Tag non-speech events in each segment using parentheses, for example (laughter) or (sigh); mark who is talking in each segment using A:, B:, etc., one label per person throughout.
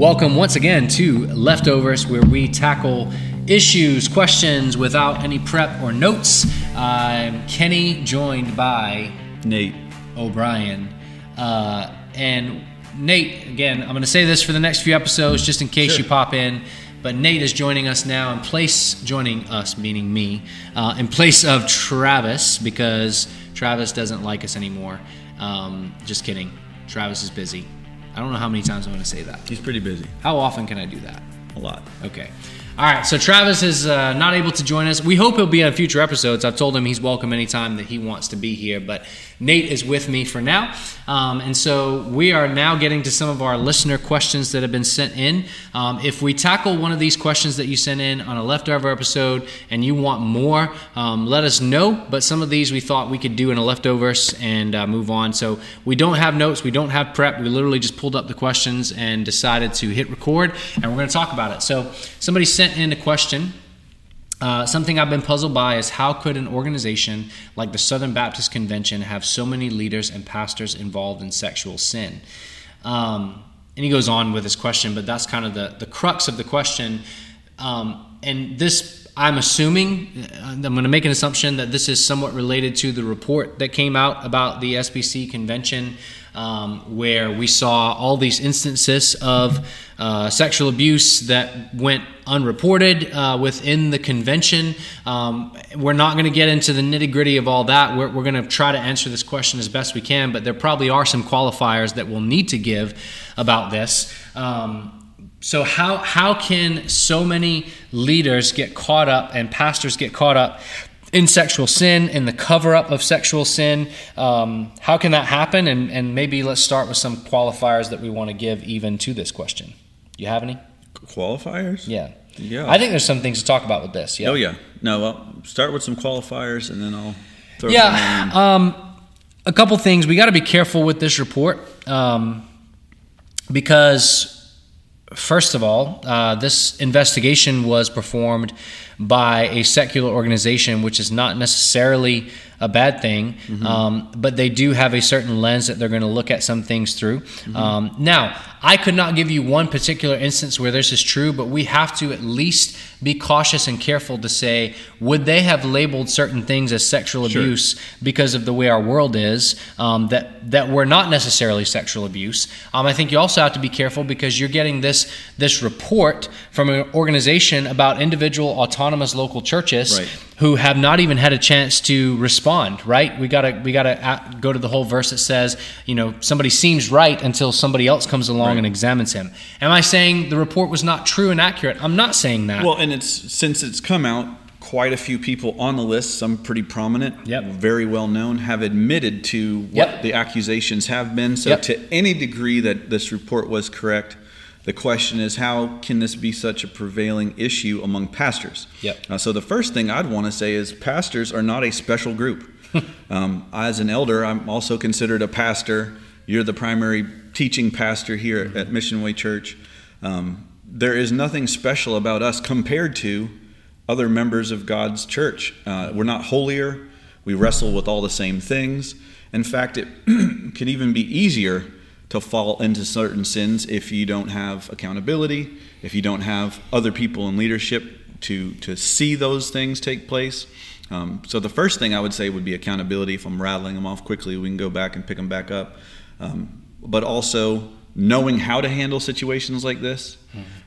A: Welcome once again to Leftovers, where we tackle issues, questions without any prep or notes. I'm Kenny, joined by
B: Nate.
A: O'Brien. Uh, and Nate, again, I'm going to say this for the next few episodes just in case
B: Sure.
A: you pop in. But Nate is joining us now in place, joining us, meaning me, uh, in place of Travis because Travis doesn't like us anymore. Um, just kidding. Travis is busy. I don't know how many times I'm going to say that.
B: He's pretty busy.
A: How often can I do that?
B: A lot.
A: Okay. All right. So Travis is uh, not able to join us. We hope he'll be on future episodes. I've told him he's welcome anytime that he wants to be here. But Nate is with me for now. Um, and so we are now getting to some of our listener questions that have been sent in. Um, if we tackle one of these questions that you sent in on a leftover episode and you want more, um, let us know. But some of these we thought we could do in a leftovers and uh, move on. So we don't have notes, we don't have prep. We literally just pulled up the questions and decided to hit record, and we're going to talk about it. So somebody sent in a question. Uh, something I've been puzzled by is how could an organization like the Southern Baptist Convention have so many leaders and pastors involved in sexual sin? Um, and he goes on with his question, but that's kind of the, the crux of the question. Um, and this, I'm assuming, uh, I'm going to make an assumption that this is somewhat related to the report that came out about the SBC convention, um, where we saw all these instances of uh, sexual abuse that went unreported uh, within the convention. Um, we're not going to get into the nitty gritty of all that. We're, we're going to try to answer this question as best we can, but there probably are some qualifiers that we'll need to give about this. Um, so how how can so many leaders get caught up and pastors get caught up in sexual sin in the cover up of sexual sin? Um, how can that happen? And and maybe let's start with some qualifiers that we want to give even to this question. You have any?
B: Qualifiers?
A: Yeah.
B: Yeah.
A: I think there's some things to talk about with this. Yeah.
B: Oh yeah. No. Well, start with some qualifiers, and then I'll. Throw
A: Yeah. Um, a couple things. We got to be careful with this report um, because, first of all, uh, this investigation was performed by a secular organization, which is not necessarily a bad thing, um, but they do have a certain lens that they're going to look at some things through. Um, now, I could not give you one particular instance where this is true, but we have to at least be cautious and careful to say, would they have labeled certain things as sexual
B: Sure.
A: abuse because of the way our world is um, that that were not necessarily sexual abuse? Um, I think you also have to be careful because you're getting this this report from an organization about individual autonomous local churches
B: Right.
A: who have not even had a chance to respond. Right? We gotta we gotta go to the whole verse that says, you know, somebody seems right until somebody else comes along
B: Right.
A: and examines him. Am I saying the report was not true and accurate? I'm not saying that.
B: Well, and it's since it's come out, quite a few people on the list, some pretty prominent,
A: Yep.
B: very well known, have admitted to what
A: Yep.
B: the accusations have been. So,
A: Yep.
B: to any degree that this report was correct, the question is how can this be such a prevailing issue among pastors?
A: Yep.
B: Uh, so, the first thing I'd want to say is pastors are not a special group. (laughs) um, as an elder, I'm also considered a pastor. You're the primary teaching pastor here at Mission Way Church. Um, there is nothing special about us compared to other members of God's church. Uh, we're not holier. We wrestle with all the same things. In fact, it (clears throat) can even be easier to fall into certain sins if you don't have accountability, if you don't have other people in leadership to, to see those things take place. Um, so the first thing I would say would be accountability. If I'm rattling them off quickly, we can go back and pick them back up. Um, but also knowing how to handle situations like this.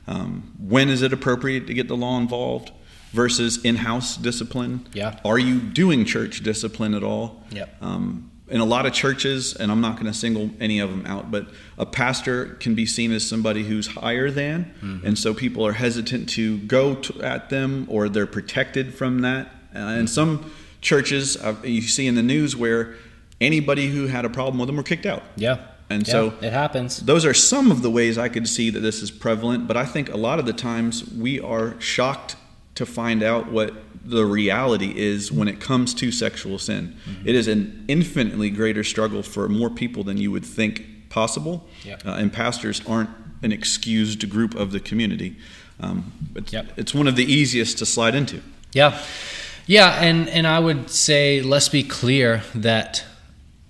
B: Um, when is it appropriate to get the law involved versus in-house discipline?
A: Yeah.
B: Are you doing church discipline at all?
A: Yep.
B: Um, in a lot of churches, and I'm not going to single any of them out, but a pastor can be seen as somebody who's higher than, and so people are hesitant to go to, at them or they're protected from that. Uh, and some churches, uh, you see in the news where anybody who had a problem with them were kicked out.
A: yeah.
B: And
A: Yeah,
B: so
A: it happens.
B: those are some of the ways I could see that this is prevalent, but I think a lot of the times we are shocked to find out what the reality is when it comes to sexual sin. It is an infinitely greater struggle for more people than you would think possible,
A: Yep.
B: uh, and pastors aren't an excused group of the community. Um, but
A: Yep.
B: it's one of the easiest to slide into.
A: Yeah. Yeah, and, and I would say let's be clear that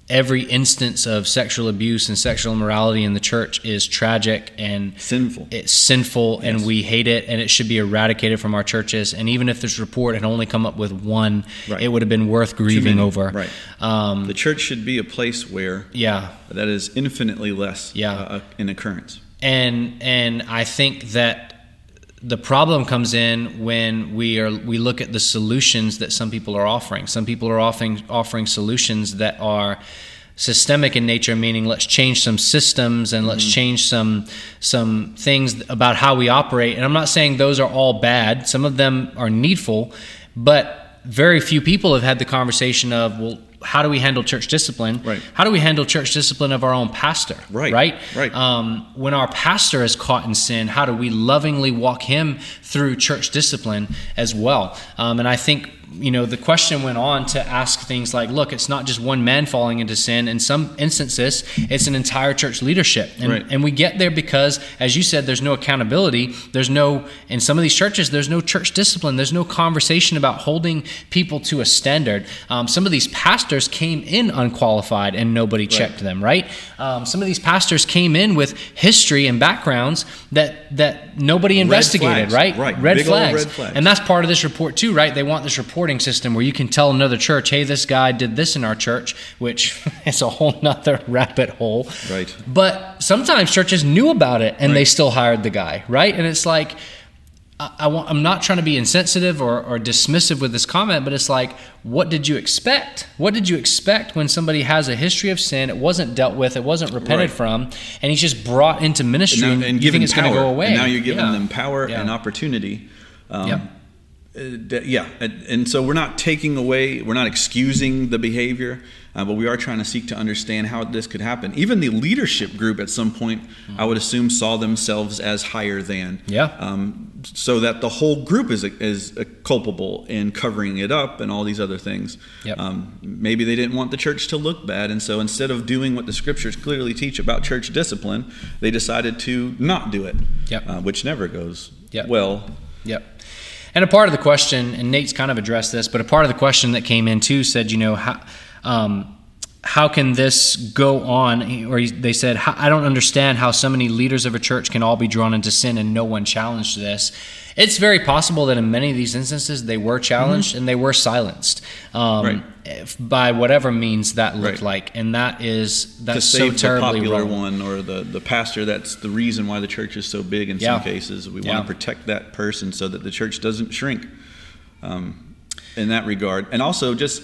A: every instance of sexual abuse and sexual immorality in the church is tragic and
B: sinful.
A: It's sinful, yes. and we hate it, and it should be eradicated from our churches. And even if this report had only come up with one, right. it would have been worth grieving over.
B: Right. Um, the church should be a place where
A: yeah,
B: that is infinitely less
A: yeah.
B: Uh, in occurrence.
A: And and I think that the problem comes in when we are we look at the solutions that some people are offering. Some people are offering offering solutions that are systemic in nature, meaning let's change some systems and let's mm-hmm. change some some things about how we operate. And I'm not saying those are all bad. Some of them are needful, but very few people have had the conversation of well how do we handle church discipline?
B: Right.
A: How do we handle church discipline of our own pastor?
B: Right.
A: Right.
B: Right.
A: Um, when our pastor is caught in sin, how do we lovingly walk him through church discipline as well? Um, and I think you know, the question went on to ask things like, look, it's not just one man falling into sin. In some instances, it's an entire church leadership. And,
B: right.
A: and we get there because, as you said, there's no accountability. There's no, in some of these churches, there's no church discipline. There's no conversation about holding people to a standard. Um, some of these pastors came in unqualified and nobody checked right. them, right? Um, some of these pastors came in with history and backgrounds that, that nobody investigated, right?
B: Right.
A: Red flags.
B: red flags.
A: And that's part of this report, too, right? They want this report reporting system where you can tell another church, hey, this guy did this in our church, which (laughs) is a whole nother (laughs) rabbit hole.
B: Right.
A: But sometimes churches knew about it and
B: right.
A: they still hired the guy, right? And it's like, I, want, I'm not trying to be insensitive or, or, dismissive with this comment, but it's like, what did you expect? What did you expect when somebody has a history of sin? It wasn't dealt with, it wasn't repented right. from, and he's just brought into ministry, and,
B: now, and
A: you think it's going to go away.
B: And now you're giving yeah. them power yeah. and opportunity.
A: Um, yep.
B: Uh, yeah, and, so we're not taking away, we're not excusing the behavior, uh, but we are trying to seek to understand how this could happen. Even the leadership group at some point, mm-hmm. I would assume, saw themselves as higher than.
A: Yeah.
B: Um, so that the whole group is is culpable in covering it up and all these other things.
A: Yep. Um,
B: maybe they didn't want the church to look bad, and so instead of doing what the scriptures clearly teach about church discipline, they decided to not do it.
A: Yep.
B: Uh, which never goes
A: yep.
B: well.
A: Yep. And a part of the question, and Nate's kind of addressed this, but a part of the question that came in too said, you know, how, um, how can this go on? Or they said, I don't understand how so many leaders of a church can all be drawn into sin and no one challenged this. It's very possible that in many of these instances they were challenged mm-hmm. and they were silenced um,
B: right.
A: By whatever means that looked
B: right.
A: like, and that is that's
B: to save
A: so terribly
B: the popular
A: wrong.
B: one or the the pastor. That's the reason why the church is so big in
A: yeah.
B: some cases. We
A: yeah.
B: want to protect that person so that the church doesn't shrink um, in that regard, and also just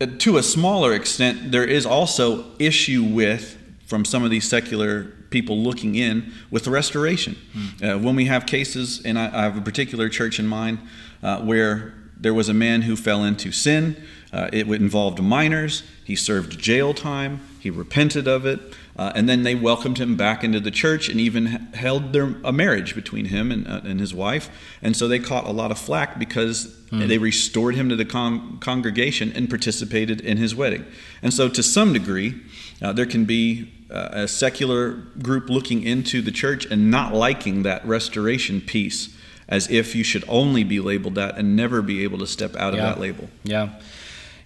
B: uh, to a smaller extent, there is also issue with from some of these secular people looking in with the restoration. Mm. Uh, when we have cases, and I, I, have a particular church in mind uh, where there was a man who fell into sin. Uh, it involved minors. He served jail time. He repented of it. Uh, and then they welcomed him back into the church and even held their, a marriage between him and, uh, and his wife. And so they caught a lot of flack because mm. they restored him to the con- congregation and participated in his wedding. And so, to some degree, uh, there can be uh, a secular group looking into the church and not liking that restoration piece as if you should only be labeled that and never be able to step out
A: yeah.
B: of that label.
A: Yeah.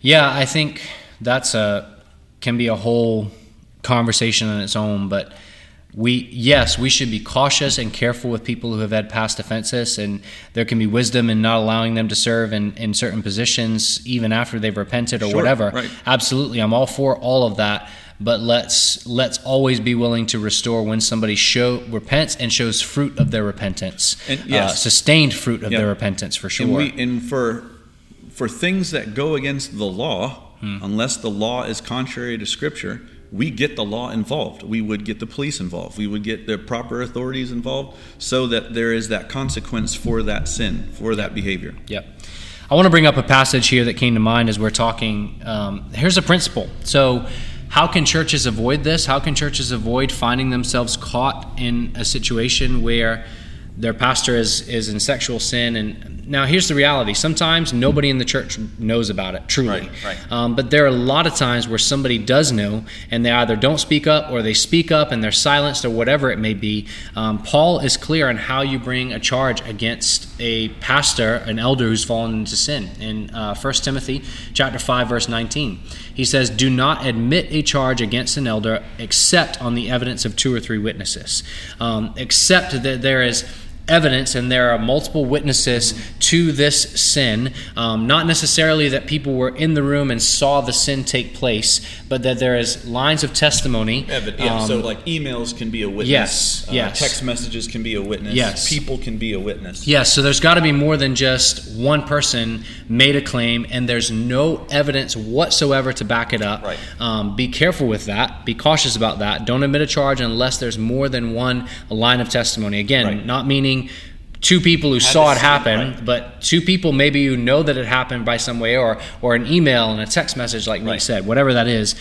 A: Yeah, I think that's a can be a whole conversation on its own, but we yes we should be cautious and careful with people who have had past offenses and there can be wisdom in not allowing them to serve in, in certain positions even after they've repented or
B: sure,
A: whatever
B: right.
A: absolutely i'm all for all of that but let's let's always be willing to restore when somebody show repents and shows fruit of their repentance,
B: and, yes.
A: uh, sustained fruit of their repentance for sure.
B: And, we, and, for for things that go against the law, hmm. unless the law is contrary to Scripture, we get the law involved. We would get the police involved. We would get the proper authorities involved, so that there is that consequence for that sin, for that behavior.
A: Yep. I want to bring up a passage here that came to mind as we're talking. Um, here's a principle. So how can churches avoid this? How can churches avoid finding themselves caught in a situation where their pastor is is in sexual sin. And now here's the reality. Sometimes nobody in the church knows about it truly.
B: Right, right.
A: Um, but there are a lot of times where somebody does know and they either don't speak up or they speak up and they're silenced or whatever it may be. Um, paul is clear on how you bring a charge against a pastor an elder who's fallen into sin. In uh, 1 timothy chapter 5 verse 19 he says do not admit a charge against an elder except on the evidence of two or three witnesses. Um, except that there is evidence and there are multiple witnesses to this sin. Um, not necessarily that people were in the room and saw the sin take place, but that there is lines of testimony.
B: Yeah, but yeah, so
A: Um,
B: like emails can be a witness.
A: Yes,
B: uh,
A: yes.
B: Text messages can be a witness.
A: Yes.
B: People can be a witness.
A: Yes, so there's got to be more than just one person made a claim, and there's no evidence whatsoever to back it up.
B: Right.
A: Um, be careful with that. Be cautious about that. Don't admit a charge unless there's more than one line of testimony. Again,
B: Right.
A: not meaning two people who
B: Had
A: saw it
B: see it,
A: happen,
B: right.
A: but two people maybe you know that it happened by some way, or or an email and a text message, like Nate said, whatever that is.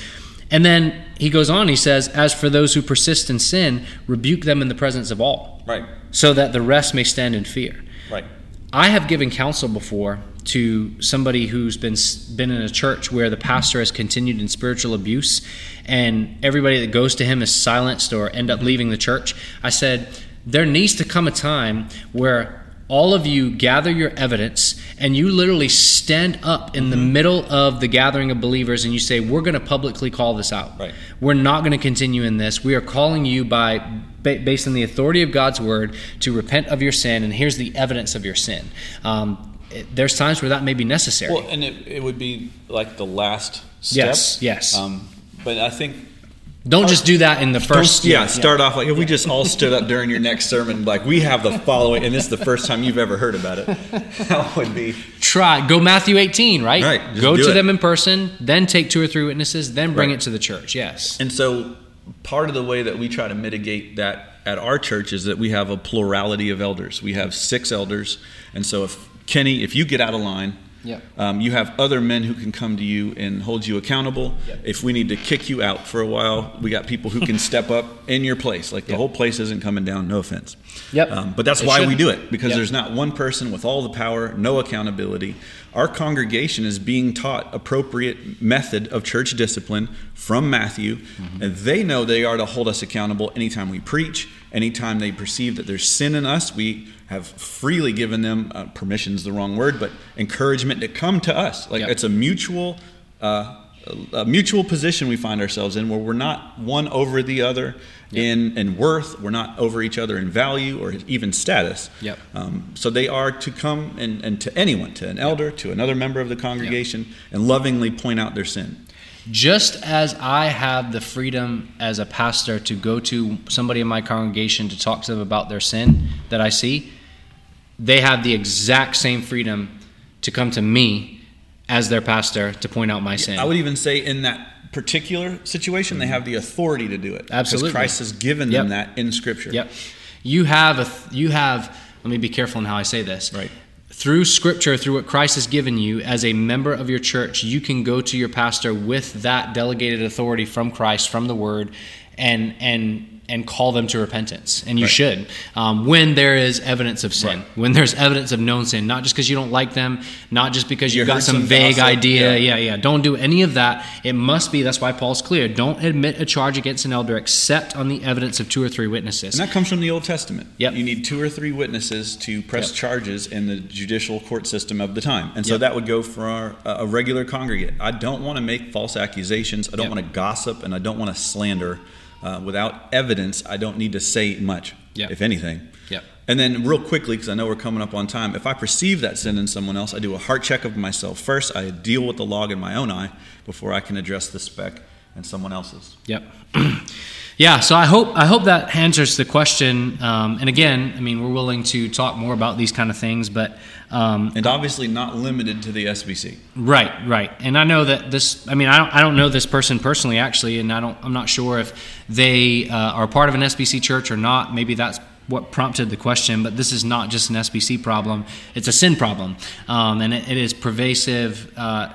A: And then he goes on. He says, "As for those who persist in sin, rebuke them in the presence of all."
B: Right.
A: so that the rest may stand in fear.
B: Right.
A: I have given counsel before to somebody who's been been in a church where the pastor has continued in spiritual abuse, and everybody that goes to him is silenced or end up leaving the church. I said there needs to come a time where all of you gather your evidence and you literally stand up in the middle of the gathering of believers and you say we're going to publicly call this out
B: Right.
A: we're not going to continue in this. We are calling you by based on the authority of God's word to repent of your sin, and here's the evidence of your sin. Um, it- there's times where that may be necessary.
B: Well, and it, it would be like the last step.
A: Yes, yes.
B: Um, but I think
A: Don't just do that in the first.
B: Don't- yeah, start off like if we just all stood up during your next sermon, like we have the following, and this is the first time you've ever heard about it. (laughs) That would be
A: Try go Matthew 18, right?
B: Right,
A: Go to
B: it.
A: them in person, then take two or three witnesses, then bring
B: Right.
A: it to the church. Yes.
B: And so, part of the way that we try to mitigate that at our church is that we have a plurality of elders. We have six elders, and so if Kenny, if you get out of line,
A: Yep.
B: um, you have other men who can come to you and hold you accountable.
A: Yep.
B: If we need to kick you out for a while, we got people who can (laughs) step up in your place. Like the
A: Yep.
B: whole place isn't coming down. No offense.
A: Yep.
B: Um, but that's
A: It
B: why we
A: shouldn't.
B: do it because there's not one person with all the power, no accountability. Our congregation is being taught appropriate method of church discipline from Matthew,
A: Mm-hmm.
B: and they know they are to hold us accountable anytime we preach, anytime they perceive that there's sin in us. We have freely given them uh, permission's the wrong word, but encouragement to come to us. Like
A: Yep.
B: it's a mutual. Uh, a mutual position we find ourselves in where we're not one over the other in, in worth, we're not over each other in value or even status.
A: Yep.
B: Um, so they are to come and, and to anyone, to an elder, to another member of the congregation, and lovingly point out their sin.
A: Just as I have the freedom as a pastor to go to somebody in my congregation to talk to them about their sin that I see, they have the exact same freedom to come to me as their pastor to point out my sin.
B: I would even say in that particular situation, they have the authority to do it.
A: Mm-hmm. Absolutely.
B: Because Christ has given them
A: Yep.
B: that in Scripture.
A: Yep. You have a you have let me be careful in how I say this.
B: Right.
A: Through scripture, through what Christ has given you as a member of your church, you can go to your pastor with that delegated authority from Christ, from the word, and and and call them to repentance. And you
B: Right.
A: should. Um, when there is evidence of sin,
B: Right.
A: when there's evidence of known sin, not just because you don't like them, not just because
B: You
A: you've got some,
B: some
A: vague
B: gossip,
A: idea.
B: yeah.
A: Yeah, yeah. Don't do any of that. It must be, that's why Paul's clear. Don't admit a charge against an elder except on the evidence of two or three witnesses.
B: And that comes from the Old Testament.
A: Yep.
B: You need two or three witnesses to press
A: Yep.
B: charges in the judicial court system of the time. And so
A: Yep.
B: that would go for our, a regular congregate. I don't want to make false accusations. I don't want to gossip and I don't want to slander. Uh, without evidence, I don't need to say much,
A: Yep.
B: if anything.
A: Yep.
B: And then, real quickly, because I know we're coming up on time, if I perceive that sin in someone else, I do a heart check of myself first. I deal with the log in my own eye before I can address the speck in someone else's.
A: Yep. (clears throat) yeah. So I hope I hope that answers the question. Um, and again, I mean, we're willing to talk more about these kind of things, but um,
B: And obviously, not limited to the SBC.
A: right, right. And I know that this. I mean, I don't I don't know this person personally actually, and I don't. I'm not sure if they uh, are part of an SBC church or not. Maybe that's what prompted the question. But this is not just an SBC problem; it's a sin problem, um, and it, it is pervasive. Uh,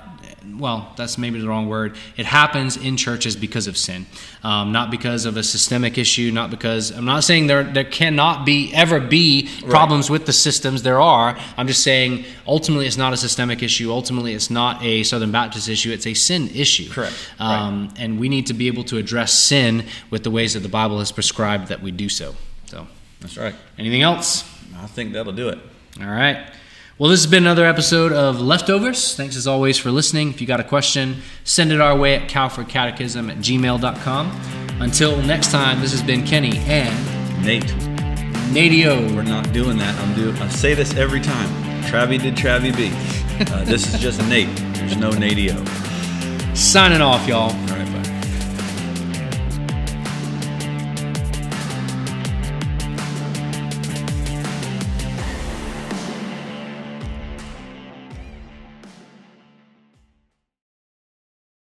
A: well, that's maybe the wrong word. It happens in churches because of sin, um, not because of a systemic issue. Not because I'm not saying there there cannot be ever be problems with the systems. There are. I'm just saying ultimately it's not a systemic issue. Ultimately, it's not a Southern Baptist issue. It's a sin issue.
B: Correct.
A: Um, And we need to be able to address sin with the ways that the Bible has prescribed that we do so. So,
B: That's right.
A: anything else?
B: I think that'll do it.
A: All right. Well, this has been another episode of Leftovers. Thanks as always for listening. If you got a question, send it our way at calfordcatechism at gmail.com. Until next time, this has been Kenny and
B: Nate,
A: Nadio.
B: we're not doing that. I'm do. I say this every time. Travie did Travie B. Uh, this is just Nate. There's no Natio.
A: Signing off, y'all.
B: All